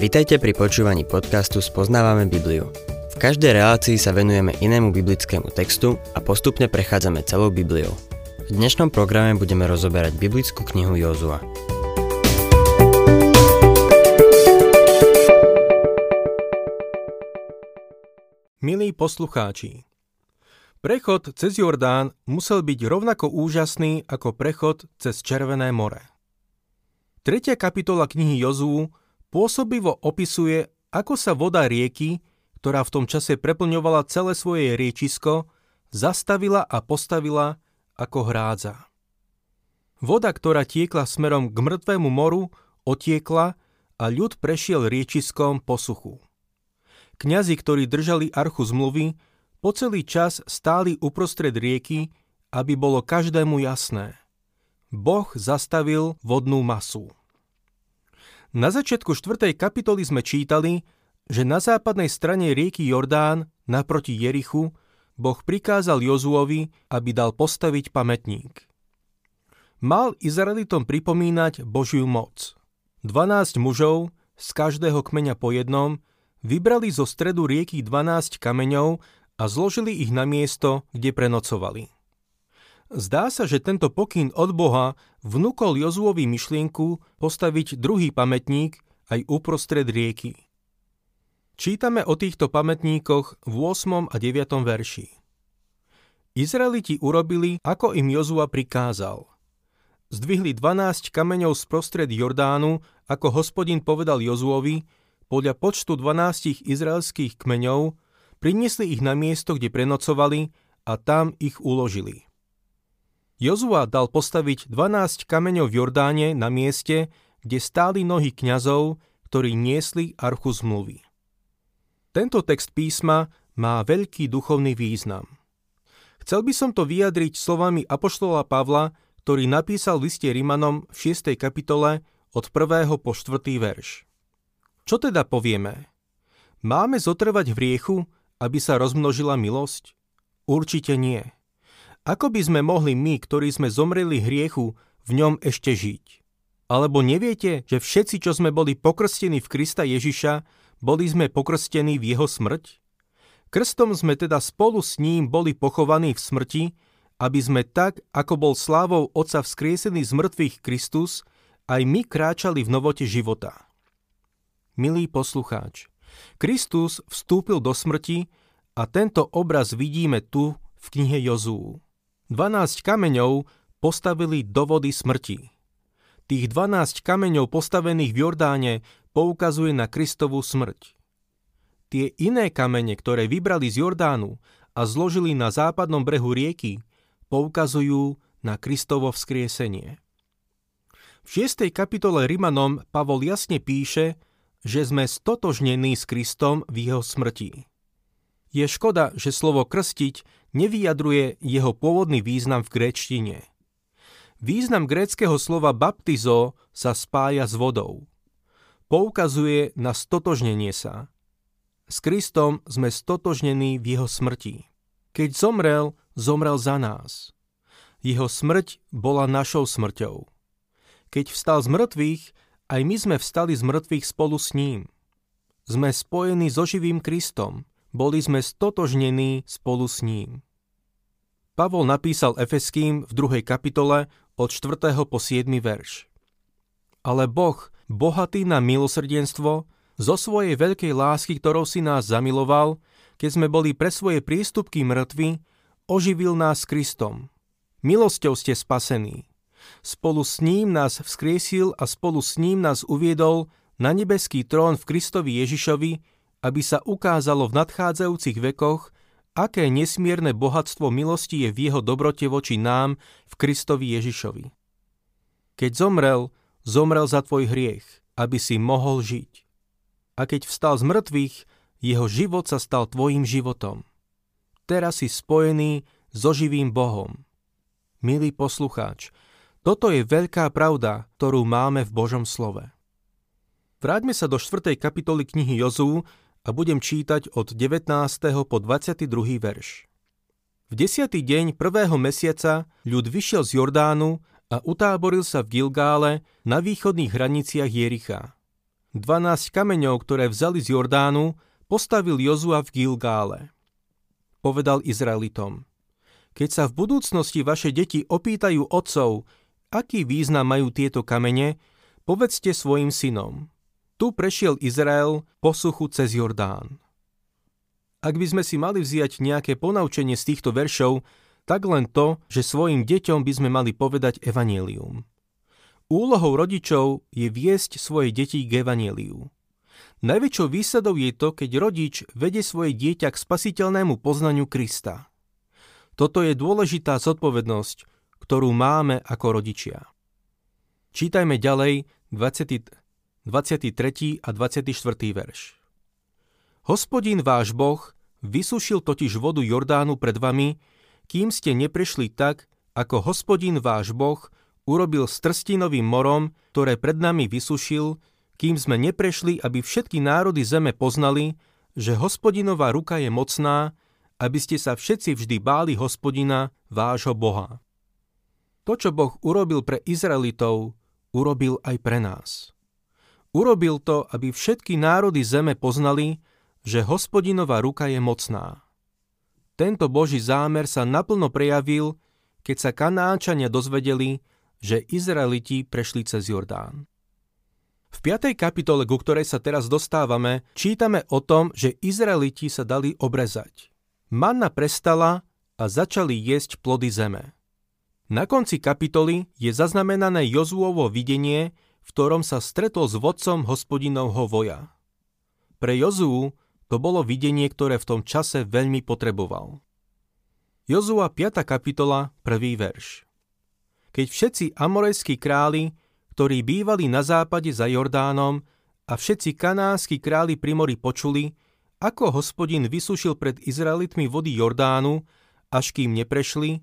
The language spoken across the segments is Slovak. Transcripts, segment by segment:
Vitajte pri počúvaní podcastu Spoznávame Bibliu. V každej relácii sa venujeme inému biblickému textu a postupne prechádzame celou Bibliou. V dnešnom programe budeme rozoberať biblickú knihu Jozua. Milí poslucháči, prechod cez Jordán musel byť rovnako úžasný ako prechod cez Červené more. Tretia kapitola knihy Jozú pôsobivo opisuje, ako sa voda rieky, ktorá v tom čase preplňovala celé svoje riečisko, zastavila a postavila ako hrádza. Voda, ktorá tiekla smerom k mŕtvemu moru, otiekla a ľud prešiel riečiskom po suchu. Kňazi, ktorí držali archu zmluvy, po celý čas stáli uprostred rieky, aby bolo každému jasné. Boh zastavil vodnú masu. Na začiatku 4. kapitoly sme čítali, že na západnej strane rieky Jordán, naproti Jerichu, Boh prikázal Jozuovi, aby dal postaviť pamätník. Mal Izraelitom pripomínať Božiu moc. 12 mužov, z každého kmeňa po jednom, vybrali zo stredu rieky 12 kameňov a zložili ich na miesto, kde prenocovali. Zdá sa, že tento pokyn od Boha vnúkol Jozuovi myšlienku postaviť druhý pamätník aj uprostred rieky. Čítame o týchto pamätníkoch v 8. a 9. verši. Izraeliti urobili, ako im Jozua prikázal. Zdvihli 12 kameňov z prostred Jordánu, ako hospodin povedal Jozuovi, podľa počtu 12 izraelských kmeňov, priniesli ich na miesto, kde prenocovali a tam ich uložili. Jozua dal postaviť 12 kameňov v Jordáne na mieste, kde stáli nohy kňazov, ktorí niesli archu zmluvy. Tento text písma má veľký duchovný význam. Chcel by som to vyjadriť slovami Apoštola Pavla, ktorý napísal v liste Rimanom v 6. kapitole od 1. po 4. verš. Čo teda povieme? Máme zotrvať v riechu, aby sa rozmnožila milosť? Určite nie. Ako by sme mohli my, ktorí sme zomreli hriechu, v ňom ešte žiť? Alebo neviete, že všetci, čo sme boli pokrstení v Krista Ježiša, boli sme pokrstení v jeho smrť? Krstom sme teda spolu s ním boli pochovaní v smrti, aby sme tak, ako bol slávou Otca vzkriesený z mŕtvych Kristus, aj my kráčali v novote života. Milý poslucháč, Kristus vstúpil do smrti a tento obraz vidíme tu v knihe Jozú. 12 kameňov postavili do vody smrti. Tých 12 kameňov postavených v Jordáne poukazuje na Kristovú smrť. Tie iné kamene, ktoré vybrali z Jordánu a zložili na západnom brehu rieky, poukazujú na Kristovo vzkriesenie. V 6. kapitole Rimanom Pavol jasne píše, že sme stotožnení s Kristom v jeho smrti. Je škoda, že slovo krstiť nevyjadruje jeho pôvodný význam v gréčtine. Význam gréckého slova baptizo sa spája s vodou. Poukazuje na stotožnenie sa. S Kristom sme stotožnení v jeho smrti. Keď zomrel, zomrel za nás. Jeho smrť bola našou smrťou. Keď vstal z mŕtvych, aj my sme vstali z mŕtvych spolu s ním. Sme spojení so živým Kristom – boli sme stotožnení spolu s ním. Pavol napísal Efeským v 2. kapitole od 4. po 7. verš. Ale Boh, bohatý na milosrdenstvo, zo svojej veľkej lásky, ktorou si nás zamiloval, keď sme boli pre svoje prístupky mŕtvi, oživil nás Kristom. Milosťou ste spasení. Spolu s ním nás vzkriesil a spolu s ním nás uviedol na nebeský trón v Kristovi Ježišovi, aby sa ukázalo v nadchádzajúcich vekoch, aké nesmierne bohatstvo milosti je v jeho dobrote voči nám v Kristovi Ježišovi. Keď zomrel, zomrel za tvoj hriech, aby si mohol žiť. A keď vstal z mŕtvych, jeho život sa stal tvojim životom. Teraz si spojený so živým Bohom. Milý poslucháč, toto je veľká pravda, ktorú máme v Božom slove. Vráťme sa do 4. kapitoly knihy Jozú, a budem čítať od 19. po 22. verš. V desiatý deň prvého mesiaca ľud vyšiel z Jordánu a utáboril sa v Gilgále na východných hraniciach Jericha. 12 kameňov, ktoré vzali z Jordánu, postavil Jozua v Gilgále. Povedal Izraelitom, keď sa v budúcnosti vaše deti opýtajú otcov, aký význam majú tieto kamene, povedzte svojim synom. Tu prešiel Izrael po suchu cez Jordán. Ak by sme si mali vziať nejaké ponaučenie z týchto veršov, tak len to, že svojim deťom by sme mali povedať evanílium. Úlohou rodičov je viesť svoje deti k evaníliu. Najväčšou výsadou je to, keď rodič vedie svoje dieťa k spasiteľnému poznaniu Krista. Toto je dôležitá zodpovednosť, ktorú máme ako rodičia. Čítajme ďalej 20, 23. a 24. verš. Hospodin váš Boh vysušil totiž vodu Jordánu pred vami, kým ste neprešli tak, ako hospodin váš Boh urobil s trstinovým morom, ktoré pred nami vysušil, kým sme neprešli, aby všetky národy zeme poznali, že hospodinová ruka je mocná, aby ste sa všetci vždy báli hospodina, vášho Boha. To, čo Boh urobil pre Izraelitov, urobil aj pre nás. Urobil to, aby všetky národy zeme poznali, že hospodinová ruka je mocná. Tento Boží zámer sa naplno prejavil, keď sa Kanáčania dozvedeli, že Izraeliti prešli cez Jordán. V 5. kapitole, ku ktorej sa teraz dostávame, čítame o tom, že Izraeliti sa dali obrezať. Manna prestala a začali jesť plody zeme. Na konci kapitoly je zaznamenané Jozuovo videnie, v ktorom sa stretol s vodcom hospodinovho voja. Pre Jozuu to bolo videnie, ktoré v tom čase veľmi potreboval. Jozua 5. kapitola, 1. verš keď všetci amorejskí králi, ktorí bývali na západe za Jordánom a všetci kanánsky králi pri mori počuli, ako hospodin vysušil pred Izraelitmi vody Jordánu, až kým neprešli,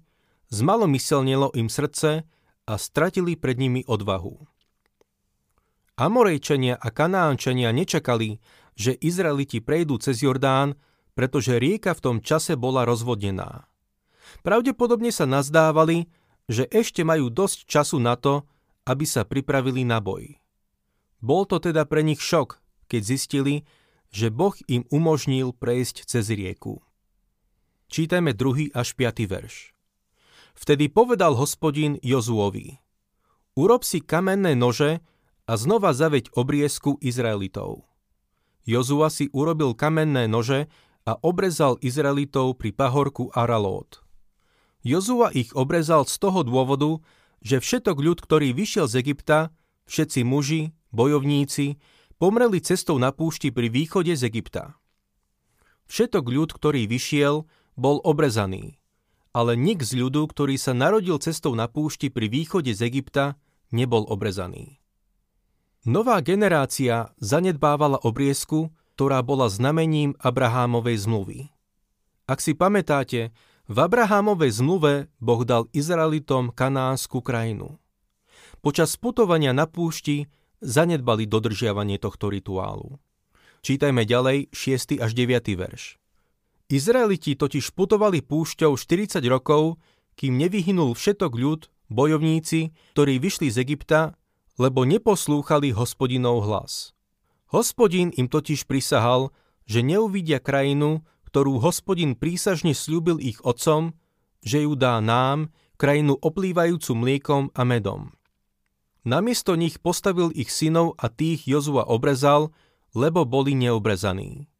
zmalomyselnilo im srdce a stratili pred nimi odvahu. Amorejčania a Kanánčania nečakali, že Izraeliti prejdú cez Jordán, pretože rieka v tom čase bola rozvodnená. Pravdepodobne sa nazdávali, že ešte majú dosť času na to, aby sa pripravili na boj. Bol to teda pre nich šok, keď zistili, že Boh im umožnil prejsť cez rieku. Čítajme 2. až 5. verš. Vtedy povedal hospodin Jozuovi, urob si kamenné nože a znova zaveď obriezku Izraelitov. Jozua si urobil kamenné nože a obrezal Izraelitov pri pahorku Aralót. Jozua ich obrezal z toho dôvodu, že všetok ľud, ktorý vyšiel z Egypta, všetci muži, bojovníci, pomreli cestou na púšti pri východe z Egypta. Všetok ľud, ktorý vyšiel, bol obrezaný, ale nik z ľudu, ktorý sa narodil cestou na púšti pri východe z Egypta, nebol obrezaný. Nová generácia zanedbávala obriezku, ktorá bola znamením Abrahámovej zmluvy. Ak si pamätáte, v Abrahámovej zmluve Boh dal Izraelitom kanánsku krajinu. Počas putovania na púšti zanedbali dodržiavanie tohto rituálu. Čítajme ďalej 6. až 9. verš. Izraeliti totiž putovali púšťou 40 rokov, kým nevyhynul všetok ľud, bojovníci, ktorí vyšli z Egypta, lebo neposlúchali hospodinov hlas. Hospodin im totiž prisahal, že neuvidia krajinu, ktorú hospodin prísažne slúbil ich otcom, že ju dá nám, krajinu oplývajúcu mliekom a medom. Namiesto nich postavil ich synov a tých Jozua obrezal, lebo boli neobrezaní.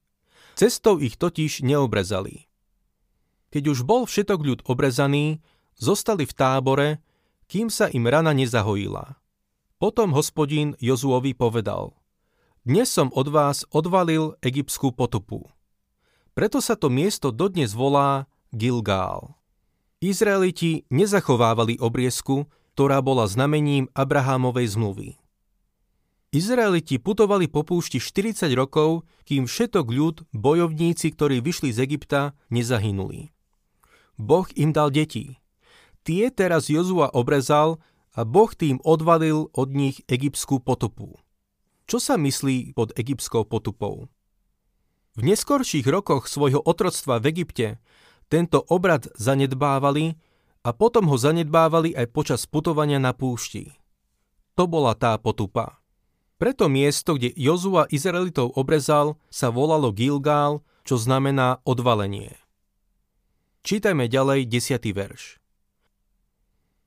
Cestou ich totiž neobrezali. Keď už bol všetok ľud obrezaný, zostali v tábore, kým sa im rana nezahojila. Potom hospodín Jozuovi povedal, Dnes som od vás odvalil egyptskú potupu. Preto sa to miesto dodnes volá Gilgál. Izraeliti nezachovávali obriezku, ktorá bola znamením Abrahámovej zmluvy. Izraeliti putovali po púšti 40 rokov, kým všetok ľud, bojovníci, ktorí vyšli z Egypta, nezahynuli. Boh im dal deti. Tie teraz Jozua obrezal a Boh tým odvalil od nich egyptskú potupu. Čo sa myslí pod egyptskou potupou? V neskorších rokoch svojho otroctva v Egypte tento obrad zanedbávali a potom ho zanedbávali aj počas putovania na púšti. To bola tá potupa. Preto miesto, kde Jozua Izraelitov obrezal, sa volalo Gilgál, čo znamená odvalenie. Čítajme ďalej 10. verš.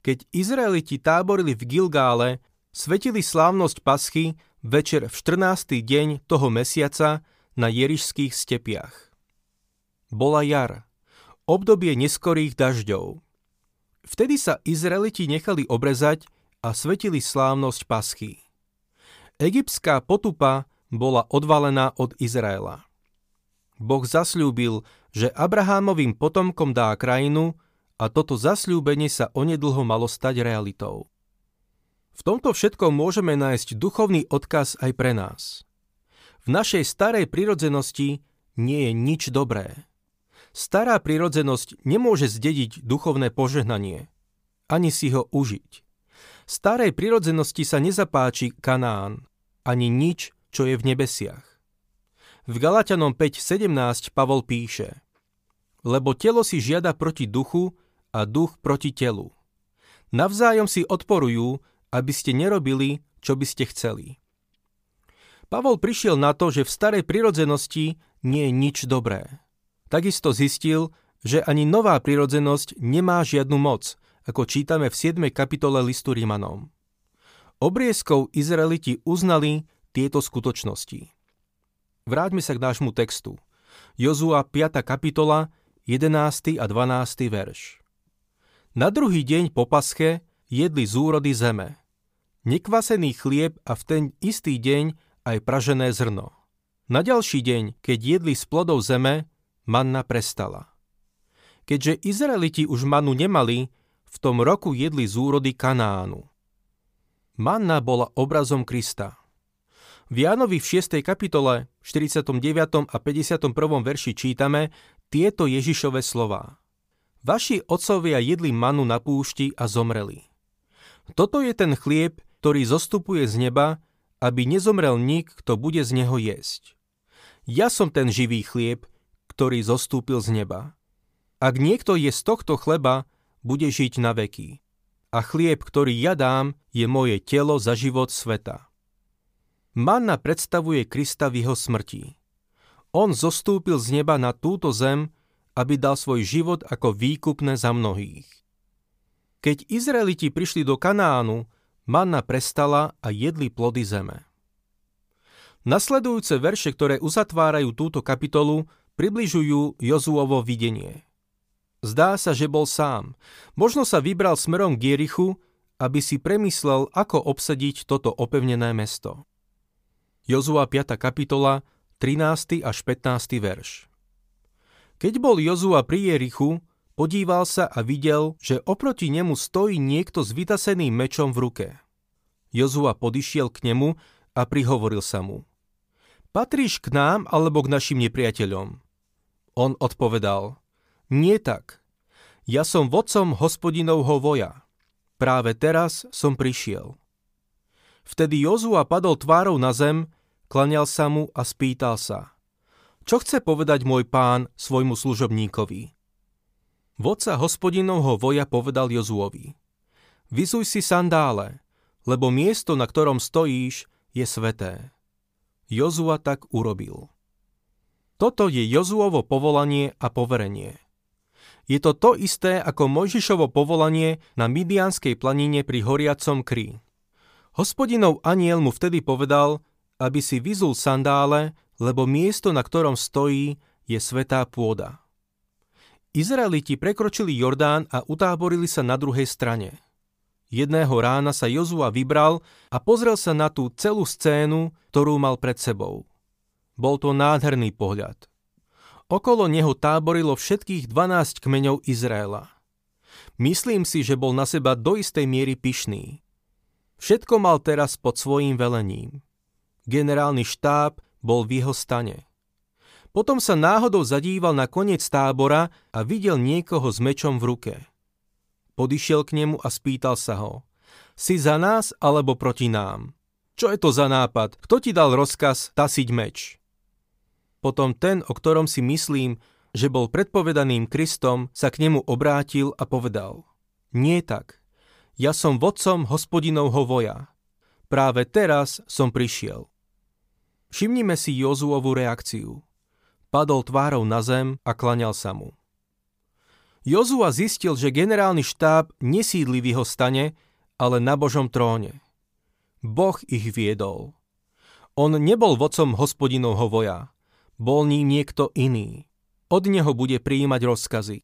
Keď Izraeliti táborili v Gilgále, svetili slávnosť paschy večer v 14. deň toho mesiaca na jerišských stepiach. Bola jar, obdobie neskorých dažďov. Vtedy sa Izraeliti nechali obrezať a svetili slávnosť paschy. Egyptská potupa bola odvalená od Izraela. Boh zasľúbil, že Abrahámovým potomkom dá krajinu a toto zasľúbenie sa onedlho malo stať realitou. V tomto všetkom môžeme nájsť duchovný odkaz aj pre nás. V našej starej prirodzenosti nie je nič dobré. Stará prirodzenosť nemôže zdediť duchovné požehnanie, ani si ho užiť. Starej prirodzenosti sa nezapáči Kanán, ani nič, čo je v nebesiach. V Galatianom 5.17 Pavol píše Lebo telo si žiada proti duchu a duch proti telu. Navzájom si odporujú, aby ste nerobili, čo by ste chceli. Pavol prišiel na to, že v starej prirodzenosti nie je nič dobré. Takisto zistil, že ani nová prirodzenosť nemá žiadnu moc, ako čítame v 7. kapitole listu Rímanom. Obriezkou Izraeliti uznali tieto skutočnosti. Vráťme sa k nášmu textu. Jozua 5. kapitola, 11. a 12. verš. Na druhý deň po pasche jedli z úrody zeme. Nekvasený chlieb a v ten istý deň aj pražené zrno. Na ďalší deň, keď jedli z plodov zeme, manna prestala. Keďže Izraeliti už manu nemali, v tom roku jedli z úrody Kanánu. Manna bola obrazom Krista. V Jánovi v 6. kapitole, 49. a 51. verši čítame tieto Ježišove slová. Vaši otcovia jedli manu na púšti a zomreli. Toto je ten chlieb, ktorý zostupuje z neba, aby nezomrel nik, kto bude z neho jesť. Ja som ten živý chlieb, ktorý zostúpil z neba. Ak niekto je z tohto chleba, bude žiť na veky a chlieb, ktorý ja dám, je moje telo za život sveta. Manna predstavuje Krista v jeho smrti. On zostúpil z neba na túto zem, aby dal svoj život ako výkupné za mnohých. Keď Izraeliti prišli do Kanánu, manna prestala a jedli plody zeme. Nasledujúce verše, ktoré uzatvárajú túto kapitolu, približujú Jozuovo videnie – Zdá sa, že bol sám. Možno sa vybral smerom k Jerichu, aby si premyslel, ako obsadiť toto opevnené mesto. Jozua 5. kapitola, 13. až 15. verš. Keď bol Jozua pri Jerichu, podíval sa a videl, že oproti nemu stojí niekto s vytaseným mečom v ruke. Jozua podišiel k nemu a prihovoril sa mu. Patríš k nám alebo k našim nepriateľom? On odpovedal, nie tak. Ja som vodcom hospodinovho voja. Práve teraz som prišiel. Vtedy Jozua padol tvárou na zem, klanial sa mu a spýtal sa. Čo chce povedať môj pán svojmu služobníkovi? Vodca hospodinovho voja povedal Jozuovi. Vyzuj si sandále, lebo miesto, na ktorom stojíš, je sveté. Jozua tak urobil. Toto je Jozuovo povolanie a poverenie – je to to isté ako Mojžišovo povolanie na Midianskej planine pri horiacom kry. Hospodinov aniel mu vtedy povedal, aby si vyzul sandále, lebo miesto, na ktorom stojí, je svetá pôda. Izraeliti prekročili Jordán a utáborili sa na druhej strane. Jedného rána sa Jozua vybral a pozrel sa na tú celú scénu, ktorú mal pred sebou. Bol to nádherný pohľad. Okolo neho táborilo všetkých 12 kmeňov Izraela. Myslím si, že bol na seba do istej miery pyšný. Všetko mal teraz pod svojím velením. Generálny štáb bol v jeho stane. Potom sa náhodou zadíval na koniec tábora a videl niekoho s mečom v ruke. Podišiel k nemu a spýtal sa ho. Si za nás alebo proti nám? Čo je to za nápad? Kto ti dal rozkaz tasiť meč? Potom ten, o ktorom si myslím, že bol predpovedaným Kristom, sa k nemu obrátil a povedal Nie tak. Ja som vodcom hospodinovho voja. práve teraz som prišiel. Všimnime si Jozuovú reakciu. Padol tvárou na zem a klaňal sa mu. Jozua zistil, že generálny štáb nesídli v jeho stane, ale na Božom tróne. Boh ich viedol. On nebol vodcom hospodinovho voja. Bol ním niekto iný. Od neho bude prijímať rozkazy.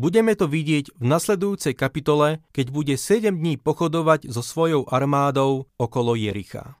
Budeme to vidieť v nasledujúcej kapitole, keď bude 7 dní pochodovať so svojou armádou okolo Jericha.